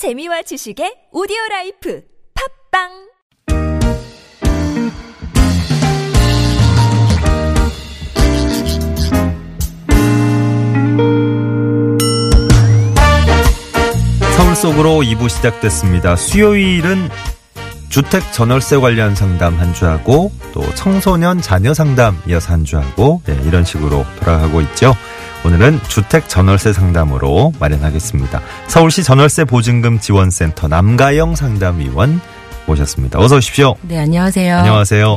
재미와 지식의 오디오 라이프 팟빵 서울 속으로 2부 시작됐습니다. 수요일은 주택 전월세 관련 상담 한 주하고 또 청소년 자녀 상담 이어서 한 주하고 예, 이런 식으로 돌아가고 있죠. 오늘은 주택 전월세 상담으로 마련하겠습니다. 서울시 전월세 보증금 지원센터 남가영 상담위원 모셨습니다. 어서 오십시오. 네, 안녕하세요. 안녕하세요.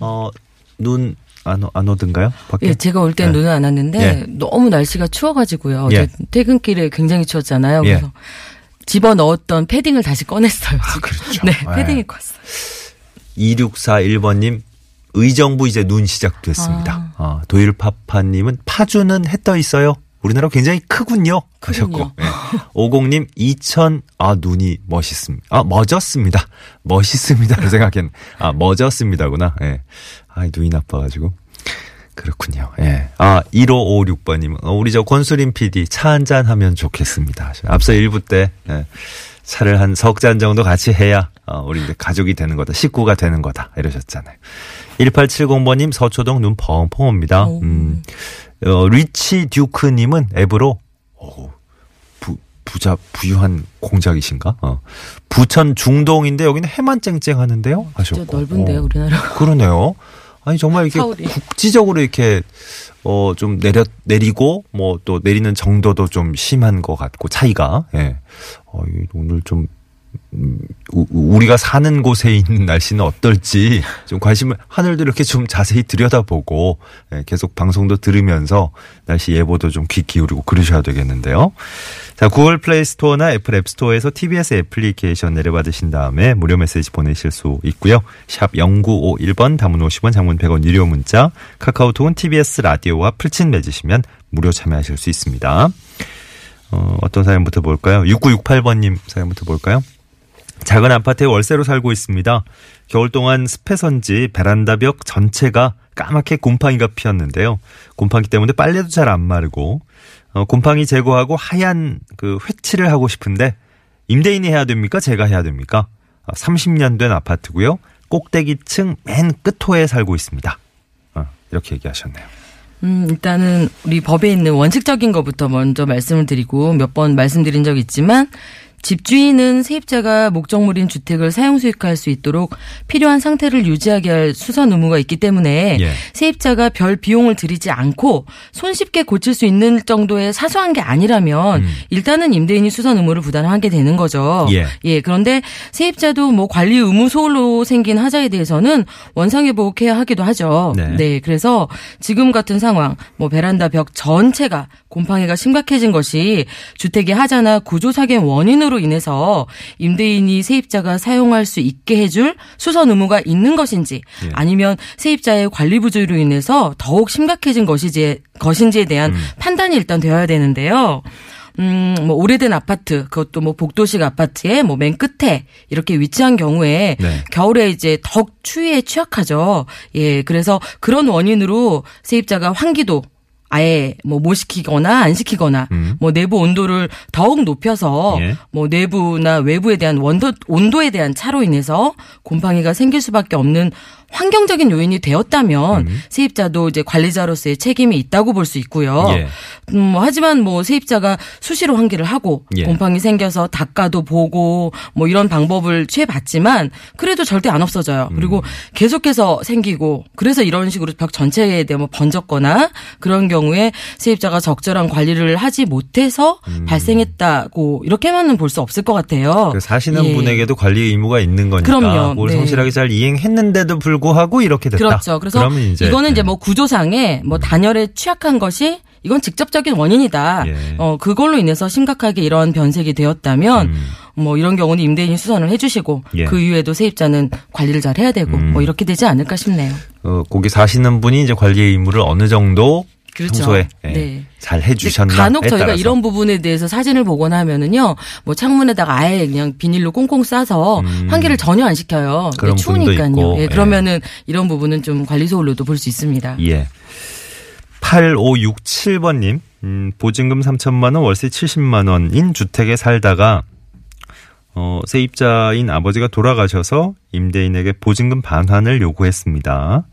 어, 눈 안, 안 오던가요? 밖에? 예, 제가 올 땐 네. 눈은 안 왔는데 예. 너무 날씨가 추워가지고 어제 예. 퇴근길에 굉장히 추웠잖아요. 예. 그래서 집어 넣었던 패딩을 다시 꺼냈어요. 지금. 그렇죠. 네, 예. 패딩이 컸어요. 2641번님, 의정부 이제 눈 시작됐습니다. 아. 어, 도일파파님은 파주는 해 떠 있어요. 우리나라 굉장히 크군요. 하셨고. 예. 50님, 2000, 아, 눈이 멋있습니다. 아, 멋졌습니다. 멋있습니다로 생각했네. 아, 멋졌습니다구나. 예. 아, 눈이 나빠가지고. 그렇군요. 예. 아, 1556번님. 어, 우리 저 권수림 PD 차 한잔 하면 좋겠습니다. 앞서 1부 때, 예. 차를 한 석 잔 정도 같이 해야, 어, 우리 이제 가족이 되는 거다. 식구가 되는 거다. 이러셨잖아요. 1870번님 서초동 눈 펑펑 옵니다. 오. 음. 어, 리치 듀크님은 앱으로, 오, 부, 부자, 부유한 공작이신가? 어. 부천 중동인데 여기는 해만 쨍쨍하는데요? 하셨고. 진짜 넓은데요, 어. 우리나라. 그러네요. 아니 정말 이렇게 서울이. 국지적으로 이렇게 어 좀 내려 내리고 뭐 또 내리는 정도도 좀 심한 것 같고 차이가 예. 어이 오늘 좀 음, 우- 우리가 사는 곳에 있는 날씨는 어떨지 좀 관심을 하늘도 이렇게 좀 자세히 들여다보고 예, 계속 방송도 들으면서 날씨 예보도 좀 귀 기울이고 그러셔야 되겠는데요. 자, 구글 플레이 스토어나 애플 앱 스토어에서 TBS 애플리케이션 내려받으신 다음에 무료 메시지 보내실 수 있고요. 샵 0951번 담은 50원 장문 100원 유료 문자 카카오톡은 TBS 라디오와 플친 맺으시면 무료 참여하실 수 있습니다. 어, 어떤 사연부터 볼까요? 6968번님 사연부터 볼까요? 작은 아파트에 월세로 살고 있습니다. 겨울 동안 습해서인지 베란다 벽 전체가 까맣게 곰팡이가 피었는데요. 곰팡이 때문에 빨래도 잘 안 마르고 어, 곰팡이 제거하고 하얀 그 회칠을 하고 싶은데 임대인이 해야 됩니까? 제가 해야 됩니까? 아, 30년 된 아파트고요. 꼭대기층 맨 끝호에 살고 있습니다. 어, 이렇게 얘기하셨네요. 음, 일단은 우리 법에 있는 원칙적인 것부터 먼저 말씀을 드리고 몇 번 말씀드린 적 있지만 집주인은 세입자가 목적물인 주택을 사용 수익할 수 있도록 필요한 상태를 유지하게 할 수선 의무가 있기 때문에 예. 세입자가 별 비용을 들이지 않고 손쉽게 고칠 수 있는 정도의 사소한 게 아니라면 일단은 임대인이 수선 의무를 부담하게 되는 거죠. 예. 예, 그런데 세입자도 뭐 관리 의무 소홀로 생긴 하자에 대해서는 원상회 복해야 하기도 하죠. 네. 네, 그래서 지금 같은 상황, 뭐 베란다 벽 전체가 곰팡이가 심각해진 것이 주택의 하자나 구조 사기의 원인으로 인해서 임대인이 세입자가 사용할 수 있게 해줄 수선 의무가 있는 것인지 예. 아니면 세입자의 관리 부조로 인해서 더욱 심각해진 것이지 것인지에 대한 음. 판단이 일단 되어야 되는데요. 음, 뭐, 오래된 아파트, 그것도 뭐, 복도식 아파트의 뭐, 맨 끝에 이렇게 위치한 경우에 네. 겨울에 이제 덕 추위에 취약하죠. 예, 그래서 그런 원인으로 세입자가 환기도 아예 뭐 못 시키거나 안 시키거나 음. 뭐 내부 온도를 더욱 높여서 예. 뭐 내부나 외부에 대한 원도 온도에 대한 차로 인해서 곰팡이가 생길 수밖에 없는 환경적인 요인이 되었다면 음. 세입자도 이제 관리자로서의 책임이 있다고 볼 수 있고요. 예. 음, 뭐 하지만 뭐 세입자가 수시로 환기를 하고 예. 곰팡이 생겨서 닦아도 보고 뭐 이런 방법을 취해봤지만 그래도 절대 안 없어져요. 음. 그리고 계속해서 생기고 그래서 이런 식으로 벽 전체에 대해 뭐 번졌거나 그런 경우에 세입자가 적절한 관리를 하지 못해서 발생했다고 이렇게만은 볼 수 없을 것 같아요. 음. 그 사시는 예. 분에게도 관리 의무가 있는 거니까 그럼요. 그걸 네. 성실하게 잘 이행했는데도 불구하고 이렇게 됐다. 그렇죠. 그래서 이제 이거는 이제 네. 뭐 구조상에 뭐 단열에 취약한 것이 이건 직접적인 원인이다. 예. 어 그걸로 인해서 심각하게 이런 변색이 되었다면 음. 뭐 이런 경우는 임대인이 수선을 해주시고 예. 그 이후에도 세입자는 관리를 잘 해야 되고 음. 뭐 이렇게 되지 않을까 싶네요. 어, 거기 사시는 분이 이제 관리 의무를 어느 정도 그렇죠. 평소에 예, 네. 잘 해주셨나 간혹 저희가 따라서. 이런 부분에 대해서 사진을 보거나 하면은요, 뭐 창문에다가 아예 그냥 비닐로 꽁꽁 싸서 음. 환기를 전혀 안 시켜요. 그런 근데 분도 추우니까요. 예, 예. 그러면은 이런 부분은 좀 관리 소홀로도 볼 수 있습니다. 예. 8567번님, 음, 보증금 3천만 원, 월세 70만 원인 주택에 살다가 어, 세입자인 아버지가 돌아가셔서 임대인에게 보증금 반환을 요구했습니다.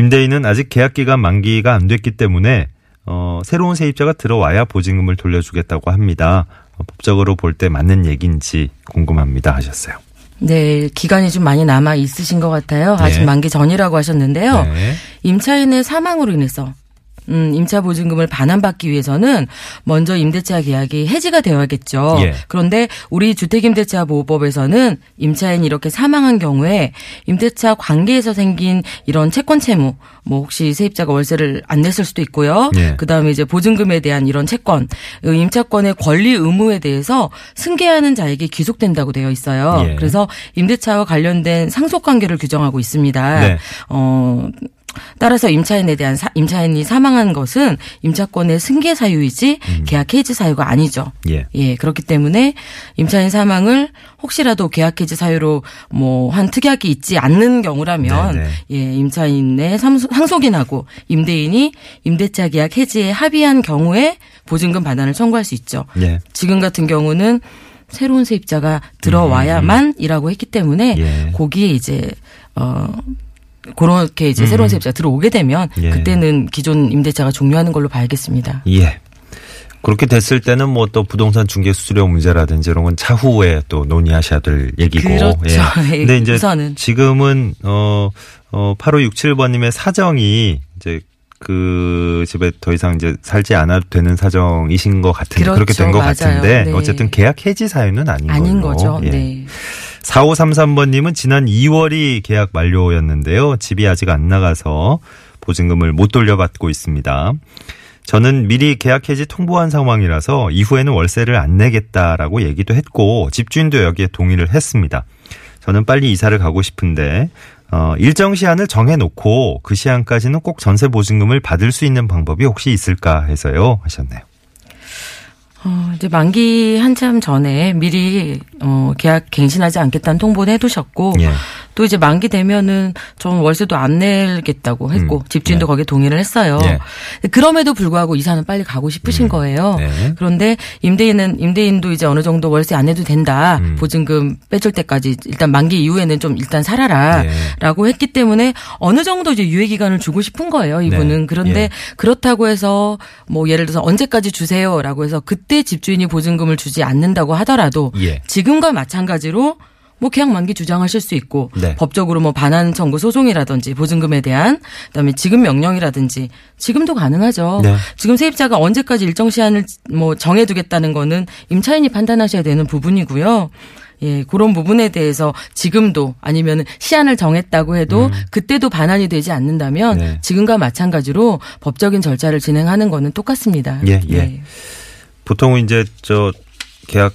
임대인은 아직 계약 기간 만기가 안 됐기 때문에 어, 새로운 세입자가 들어와야 보증금을 돌려주겠다고 합니다. 어, 법적으로 볼 때 맞는 얘기인지 궁금합니다 하셨어요. 네, 기간이 좀 많이 남아 있으신 것 같아요. 아직 네. 만기 전이라고 하셨는데요. 네. 임차인의 사망으로 인해서 음, 임차 보증금을 반환받기 위해서는 먼저 임대차 계약이 해지가 되어야겠죠. 예. 그런데 우리 주택임대차 보호법에서는 임차인이 이렇게 사망한 경우에 임대차 관계에서 생긴 이런 채권 채무, 뭐 혹시 세입자가 월세를 안 냈을 수도 있고요. 예. 그다음에 이제 보증금에 대한 이런 채권, 이 임차권의 권리 의무에 대해서 승계하는 자에게 귀속된다고 되어 있어요. 예. 그래서 임대차와 관련된 상속 관계를 규정하고 있습니다. 네. 어 따라서 임차인에 대한 사, 임차인이 사망한 것은 임차권의 승계 사유이지 계약 해지 사유가 아니죠. 음. 예. 예, 그렇기 때문에 임차인 사망을 혹시라도 계약 해지 사유로 뭐 한 특약이 있지 않는 경우라면 네네. 예, 임차인의 상속인하고 임대인이 임대차 계약 해지에 합의한 경우에 보증금 반환을 청구할 수 있죠. 예. 지금 같은 경우는 새로운 세입자가 들어와야만이라고 했기 때문에 음. 예. 거기에 이제 어 그렇게 이제 새로운 세입자가 들어오게 되면 음. 예. 그때는 기존 임대차가 종료하는 걸로 봐야겠습니다. 예. 그렇게 됐을 때는 뭐 또 부동산 중개 수수료 문제라든지 이런 건 차후에 또 논의하셔야 될 얘기고. 그렇죠. 예. 근데 이제 우선은. 지금은 어, 어 8567번님의 사정이 이제 그 집에 더 이상 이제 살지 않아도 되는 사정이신 것 같은데 그렇죠. 그렇게 된 것. 같은데 네. 어쨌든 계약 해지 사유는 아닌 아닌. 거죠. 예. 네. 4533번님은 지난 2월이 계약 만료였는데요. 집이 아직 안 나가서 보증금을 못 돌려받고 있습니다. 저는 미리 계약 해지 통보한 상황이라서 이후에는 월세를 안 내겠다라고 얘기도 했고 집주인도 여기에 동의를 했습니다. 저는 빨리 이사를 가고 싶은데 어, 일정 시한을 정해놓고 그 시한까지는 꼭 전세 보증금을 받을 수 있는 방법이 혹시 있을까 해서요 하셨네요. 어, 이제 만기 한참 전에 미리 어, 계약 갱신하지 않겠다는 통보는 해두셨고 예. 또 이제 만기 되면은 전 월세도 안 내겠다고 했고 음, 집주인도 네. 거기에 동의를 했어요. 예. 그럼에도 불구하고 이사는 빨리 가고 싶으신 거예요. 네. 그런데 임대인은 임대인도 이제 어느 정도 월세 안 내도 된다. 음. 보증금 빼줄 때까지 일단 만기 이후에는 좀 일단 살아라라고 네. 했기 때문에 어느 정도 이제 유예 기간을 주고 싶은 거예요. 이분은 네. 그런데 예. 그렇다고 해서 뭐 예를 들어서 언제까지 주세요라고 해서 그때 집주인이 보증금을 주지 않는다고 하더라도 예. 지금과 마찬가지로 뭐 계약 만기 주장하실 수 있고 네. 법적으로 뭐 반환 청구 소송이라든지 보증금에 대한 그다음에 지급 명령이라든지 지금도 가능하죠. 네. 지금 세입자가 언제까지 일정 시한을 뭐 정해두겠다는 거는 임차인이 판단하셔야 되는 부분이고요. 예, 그런 부분에 대해서 지금도 아니면 시한을 정했다고 해도 그때도 반환이 되지 않는다면 음. 네. 지금과 마찬가지로 법적인 절차를 진행하는 거는 똑같습니다. 예, 예. 보통은 이제 저 계약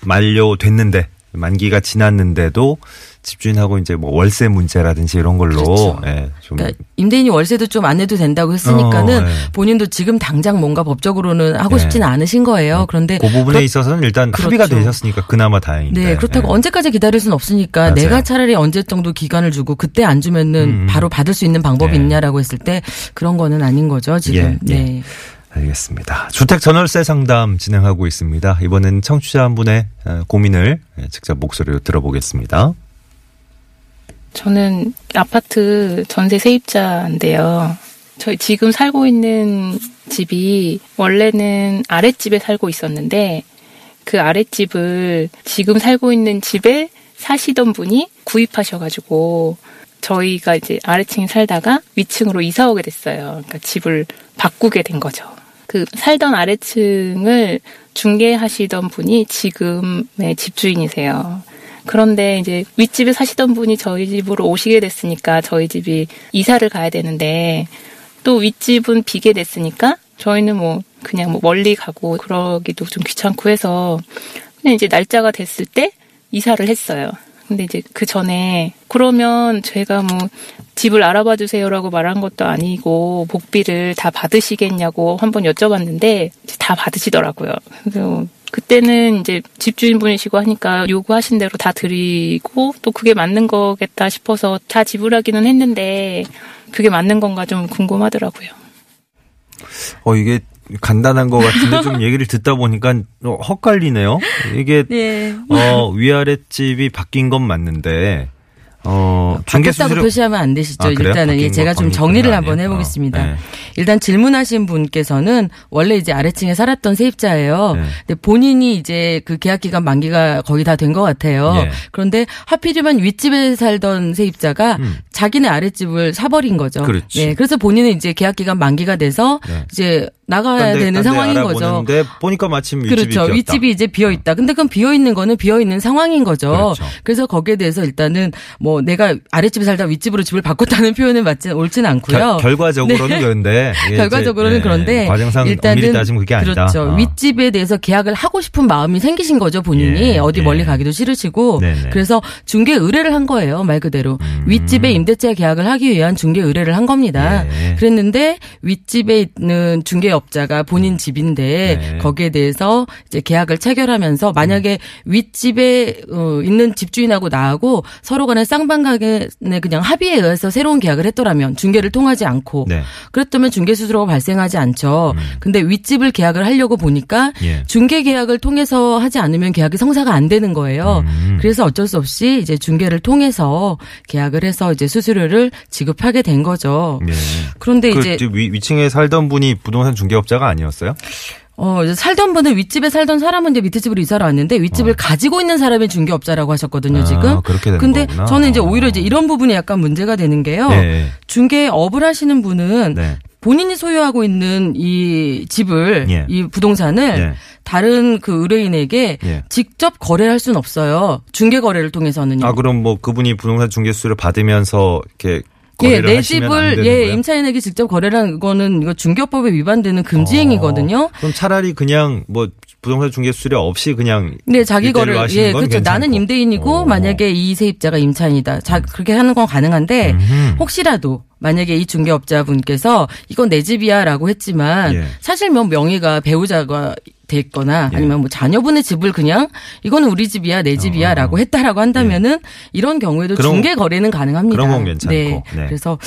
만료됐는데 만기가 지났는데도 집주인하고 이제 뭐 월세 문제라든지 이런 걸로 그렇죠. 예, 좀 그러니까 임대인이 월세도 좀안 내도 된다고 했으니까는 어, 네. 본인도 지금 당장 뭔가 법적으로는 하고 네. 싶지는 않으신 거예요. 그런데 그 부분에 그렇- 있어서는 일단 그렇죠. 합의가 되셨으니까 그나마 다행인데. 네, 그렇다고 예. 언제까지 기다릴 수는 없으니까 맞아요. 내가 차라리 언제 정도 기간을 주고 그때 안 주면은 음. 바로 받을 수 있는 방법이 네. 있냐라고 했을 때 그런 거는 아닌 거죠, 지금. 예, 예. 네. 알겠습니다. 주택 전월세 상담 진행하고 있습니다. 이번엔 청취자 한 분의 어, 고민을 예, 직접 목소리로 들어보겠습니다. 저는 아파트 전세 세입자인데요. 저희 지금 살고 있는 집이 원래는 아랫집에 살고 있었는데 그 아랫집을 지금 살고 있는 집에 사시던 분이 구입하셔가지고 저희가 이제 아래층에 살다가 위층으로 이사 오게 됐어요. 그러니까 집을 바꾸게 된 거죠. 그 살던 아래층을 중개하시던 분이 지금의 집주인이세요. 그런데 이제 윗집에 사시던 분이 저희 집으로 오시게 됐으니까 저희 집이 이사를 가야 되는데 또 윗집은 비게 됐으니까 저희는 뭐 그냥 뭐 멀리 가고 그러기도 좀 귀찮고 해서 그냥 이제 날짜가 됐을 때 이사를 했어요. 근데 이제 그 전에 그러면 제가 뭐 집을 알아봐 주세요라고 말한 것도 아니고 복비를 다 받으시겠냐고 한번 여쭤봤는데 다 받으시더라고요. 그래서 그때는 이제 집주인분이시고 하니까 요구하신 대로 다 드리고 또 그게 맞는 거겠다 싶어서 다 지불하기는 했는데 그게 맞는 건가 좀 궁금하더라고요. 어 이게 간단한 것 같은데 좀 얘기를 듣다 보니까 어, 헛갈리네요. 이게 예. 어, 위아래 집이 바뀐 건 맞는데 어, 바뀌었다고 표시하면 안 되시죠. 아? 일단은 예, 제가 거, 좀 정리를 건 한번? 해보겠습니다. 어, 네. 일단 질문하신 분께서는 원래 이제 아래층에 살았던 세입자예요. 네. 근데 본인이 이제 그 계약 기간 만기가 거의 다 된 것 같아요. 예. 그런데 하필이면 윗집에 살던 세입자가 음. 자기네 아랫집을 사버린 거죠. 그렇지. 예, 그래서 본인은 이제 계약 기간 만기가 돼서 네. 이제 나가야 딴 데- 되는 상황인 거죠. 보니까 마침 윗집이 그렇죠. 비었다. 윗집이 이제 비어 있다. 근데 그럼 비어 있는 거는 비어 있는 상황인 거죠. 그렇죠. 그래서 거기에 대해서 일단은 뭐 내가 아랫집에 살다 윗집으로 집을 바꿨다는 표현은 맞지 옳지는 않고요. 결, 결과적으로는 네. 그런데 결과적으로는 이제, 그런데 예, 과정상 엄밀히 따지면 그게 아니다. 그렇죠. 어. 윗집에 대해서 계약을 하고 싶은 마음이 생기신 거죠 본인이 예, 어디 예. 멀리 가기도 싫으시고 네네. 그래서 중개 의뢰를 한 거예요 말 그대로 음. 윗집에 임대차 계약을 하기 위한 중개 의뢰를 한 겁니다. 예. 그랬는데 윗집에 있는 중개업자가 본인 집인데 네. 거기에 대해서 이제 계약을 체결하면서 만약에 윗집에 어, 있는 집주인하고 나하고 서로 간에 쌍 방간에 그냥 합의에 의해서 새로운 계약을 했더라면 중개를 통하지 않고 네. 그랬다면 중개 수수료가 발생하지 않죠. 근데 윗집을 계약을 하려고 보니까 음. 예. 중개 계약을 통해서 하지 않으면 계약이 성사가 안 되는 거예요. 음. 그래서 어쩔 수 없이 이제 중개를 통해서 계약을 해서 이제 수수료를 지급하게 된 거죠. 예. 그런데 그 이제 위, 위층에 살던 분이 부동산 중개업자가 아니었어요? 어, 이제 살던 분은 윗집에 살던 사람은 이제 밑에 집으로 이사를 왔는데 윗집을 가지고 있는 사람이 중개업자라고 하셨거든요, 어. 아, 지금. 그렇게 되는 근데 거구나. 저는 이제 어. 오히려 이제 이런 부분이 약간 문제가 되는 게요. 네. 중개업을 하시는 분은 네. 본인이 소유하고 있는 이 집을 예. 이 부동산을 예. 다른 그 의뢰인에게 예. 직접 거래할 수는 없어요. 중개 거래를 통해서는요. 아 그럼 뭐 그분이 부동산 중개 수를 받으면서 이렇게 예, 내 집을 예? 임차인에게 직접 거래라는 거는 이거 중개법에 위반되는 금지 행위거든요. 어, 그럼 차라리 그냥 뭐 부동산 중개 수수료 없이 그냥 네, 자기 거를 예, 건 그렇죠. 괜찮고. 나는 임대인이고 어. 만약에 이 세입자가 임차인이다. 자, 그렇게 하는 건 가능한데 음흠. 혹시라도 만약에 이 중개업자분께서 이건 내 집이야라고 했지만 예. 사실 뭐 명의가 배우자가 됐거나 예. 아니면 뭐 자녀분의 집을 그냥 이거는 우리 집이야 내 집이야라고 했다라고 한다면은 이런 경우에도 어. 그런- 중개 거래는 가능합니다. 그런 건 괜찮고. 네. 네. 그래서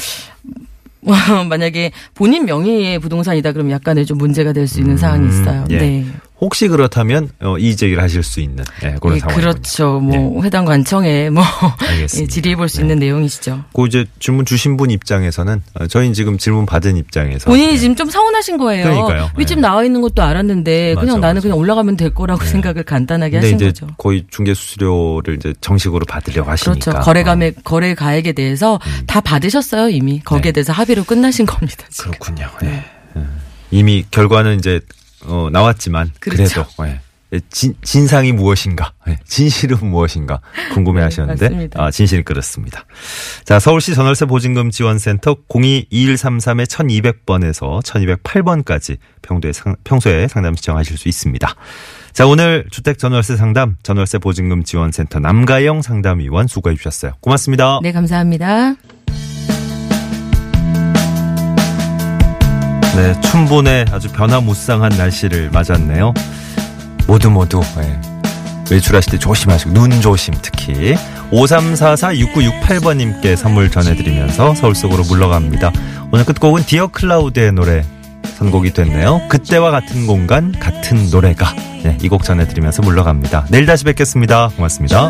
만약에 본인 명의의 부동산이다 그러면 약간의 좀 문제가 될 수 있는 사항이 있어요. 예. 네. 혹시 그렇다면 어, 이의 제기를 하실 수 있는 예, 그런 예, 상황이군요. 그렇죠. 뭐 해당 관청에 뭐. 예, 질의해 볼수 네. 있는 내용이시죠. 그 이제 질문 주신 분 입장에서는 어, 저희는 지금 질문 받은 입장에서 본인이 예. 지금 좀 서운하신 거예요. 그러니까요. 네. 나와 있는 것도 알았는데 맞아, 그냥 나는 맞아. 그냥 올라가면 될 거라고 생각을 간단하게 하신 이제 거죠. 거의 중개 수수료를 이제 정식으로 받으려고 하시니까 그렇죠. 거래감의 거래 가액에 대해서 음. 다 받으셨어요 이미 거기에 네. 대해서 합의로 끝나신 겁니다. 지금. 그렇군요. 예. 예. 이미 결과는 이제 어, 나왔지만 그래도 그렇죠. 예. 진, 진상이 무엇인가, 예. 진실은 무엇인가 궁금해하셨는데 네. 아, 진실이 그렇습니다. 자 서울시 전월세 보증금 지원센터 022133의 1200번에서 1208번까지 평소에, 상, 평소에 상담 신청하실 수 있습니다. 자 오늘 주택 전월세 상담 전월세 보증금 지원센터 남가영 상담위원 수고해 주셨어요. 고맙습니다. 네 감사합니다. 네, 춘분의 아주 변화무쌍한 날씨를 맞았네요. 모두 모두 예, 외출하실 때 조심하시고 눈 조심 특히 53446968번님께 선물 전해드리면서 서울 속으로 물러갑니다. 오늘 끝곡은 디어 클라우드의 노래 선곡이 됐네요. 그때와 같은 공간 같은 노래가 네, 이 곡 전해드리면서 물러갑니다. 내일 다시 뵙겠습니다. 고맙습니다.